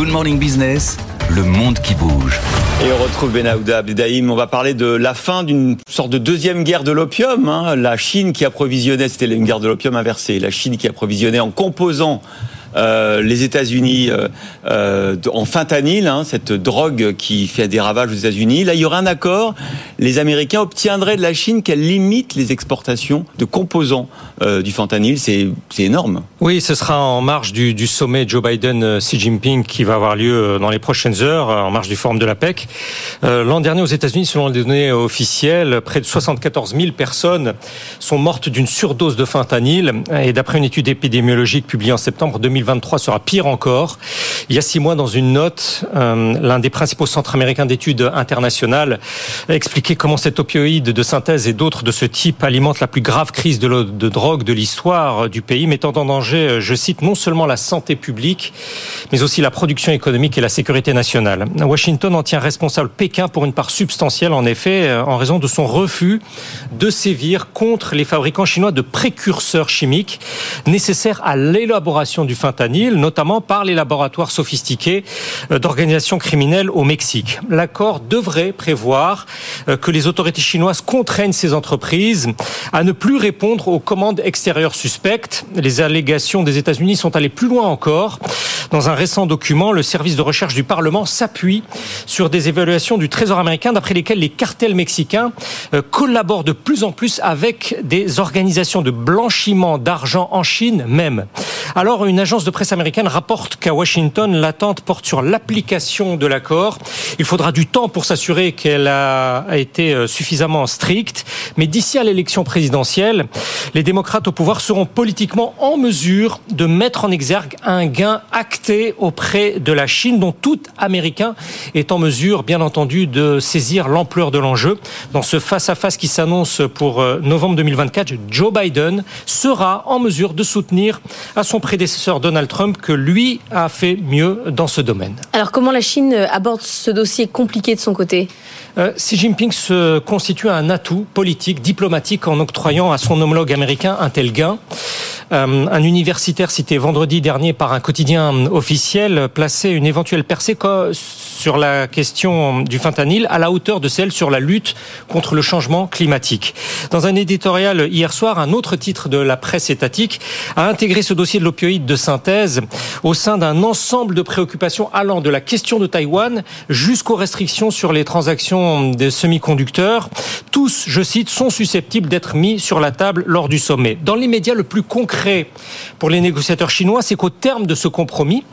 Good Morning Business, le monde qui bouge. Et on retrouve Benahouda Abdedaïm. On va parler de la fin d'une sorte de deuxième guerre de l'opium. Hein. La Chine qui approvisionnait, c'était une guerre de l'opium inversée. La Chine qui approvisionnait en composant euh, les États-Unis euh, euh, en fentanyl, hein, cette drogue qui fait des ravages aux États-Unis. Là, il y aura un accord. Les Américains obtiendraient de la Chine qu'elle limite les exportations de composants du fentanyl. C'est énorme. Oui, ce sera en marge du, du sommet Joe Biden-Xi Jinping qui va avoir lieu dans les prochaines heures, en marge du forum de la PEC. L'an dernier, aux États-Unis, selon les données officielles, près de 74 000 personnes sont mortes d'une surdose de fentanyl. Et d'après une étude épidémiologique publiée en septembre 2000, 2023 sera pire encore. Il y a six mois, dans une note, euh, l'un des principaux centres américains d'études internationales a expliqué comment cet opioïde de synthèse et d'autres de ce type alimentent la plus grave crise de, de drogue de l'histoire du pays, mettant en danger, euh, je cite, non seulement la santé publique, mais aussi la production économique et la sécurité nationale. Washington en tient responsable Pékin pour une part substantielle, en effet, euh, en raison de son refus de sévir contre les fabricants chinois de précurseurs chimiques nécessaires à l'élaboration du notamment par les laboratoires sophistiqués euh, d'organisations criminelles au Mexique. L'accord devrait prévoir euh, que les autorités chinoises contraignent ces entreprises à ne plus répondre aux commandes extérieures suspectes. Les allégations des États-Unis sont allées plus loin encore. Dans un récent document, le service de recherche du Parlement s'appuie sur des évaluations du Trésor américain d'après lesquelles les cartels mexicains euh, collaborent de plus en plus avec des organisations de blanchiment d'argent en Chine même. Alors, une agence de presse américaine rapporte qu'à Washington, l'attente porte sur l'application de l'accord. Il faudra du temps pour s'assurer qu'elle a été euh, suffisamment stricte. Mais d'ici à l'élection présidentielle, les démocrates au pouvoir seront politiquement en mesure de mettre en exergue un gain auprès de la Chine, dont tout Américain est en mesure, bien entendu, de saisir l'ampleur de l'enjeu. Dans ce face-à-face qui s'annonce pour euh, novembre 2024, Joe Biden sera en mesure de soutenir à son prédécesseur Donald Trump que lui a fait mieux dans ce domaine. Alors comment la Chine aborde ce dossier compliqué de son côté? Euh, Xi Jinping se constitue un atout politique, diplomatique en octroyant à son homologue américain un tel gain. Euh, un universitaire cité vendredi dernier par un quotidien officiel plaçait une éventuelle percée sur la question du fentanyl à la hauteur de celle sur la lutte contre le changement climatique. Dans un éditorial hier soir, un autre titre de la presse étatique a intégré ce dossier de l'opioïde de synthèse au sein d'un ensemble de préoccupations allant de la question de Taïwan jusqu'aux restrictions sur les transactions des semi-conducteurs. Tous, je cite, sont susceptibles d'être mis sur la table lors du sommet. Dans l'immédiat, le plus concret pour les négociateurs chinois, c'est qu'au terme de ce compromis,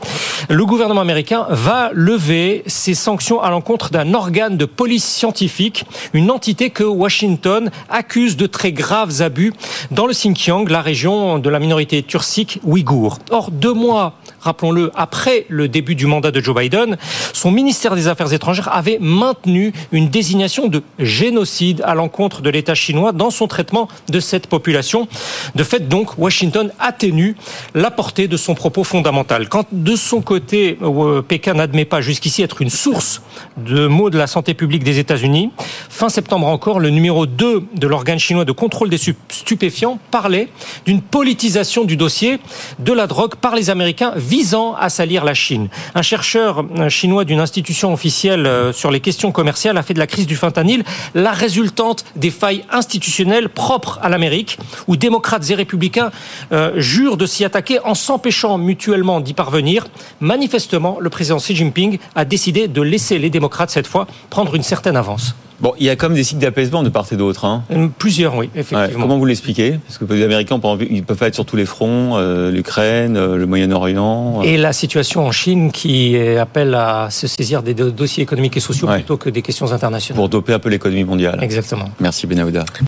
le gouvernement américain va lever ses sanctions à l'encontre d'un organe de police scientifique, une entité que Washington accuse de très graves abus dans le Xinjiang, la région de la minorité turcique ouïghour. Or, deux mois rappelons-le, après le début du mandat de Joe Biden, son ministère des Affaires étrangères avait maintenu une désignation de génocide à l'encontre de l'État chinois dans son traitement de cette population. De fait, donc, Washington atténue la portée de son propos fondamental. Quand de son côté, euh, Pékin n'admet pas jusqu'ici être une source de mots de la santé publique des États-Unis, fin septembre encore, le numéro 2 de l'organe chinois de contrôle des stupéfiants parlait d'une politisation du dossier de la drogue par les Américains visant à salir la Chine. Un chercheur chinois d'une institution officielle euh, sur les questions commerciales a fait de la crise du fentanyl la résultante des failles institutionnelles propres à l'Amérique, où démocrates et républicains euh, jurent de s'y attaquer en s'empêchant mutuellement d'y parvenir. Manifestement, le président Xi Jinping a décidé de laisser les démocrates cette fois prendre une certaine avance. Bon, il y a comme des signes d'apaisement de part et d'autre. Hein. Euh, plusieurs, oui, effectivement. comment vous l'expliquez? Parce que les Américains, ils peuvent pas être sur tous les fronts, euh, l'Ukraine, euh, le Moyen-Orient. Et la situation en Chine qui appelle à se saisir des dossiers économiques et sociaux plutôt que des questions internationales. Pour doper un peu l'économie mondiale. Exactement. Merci Benahouda.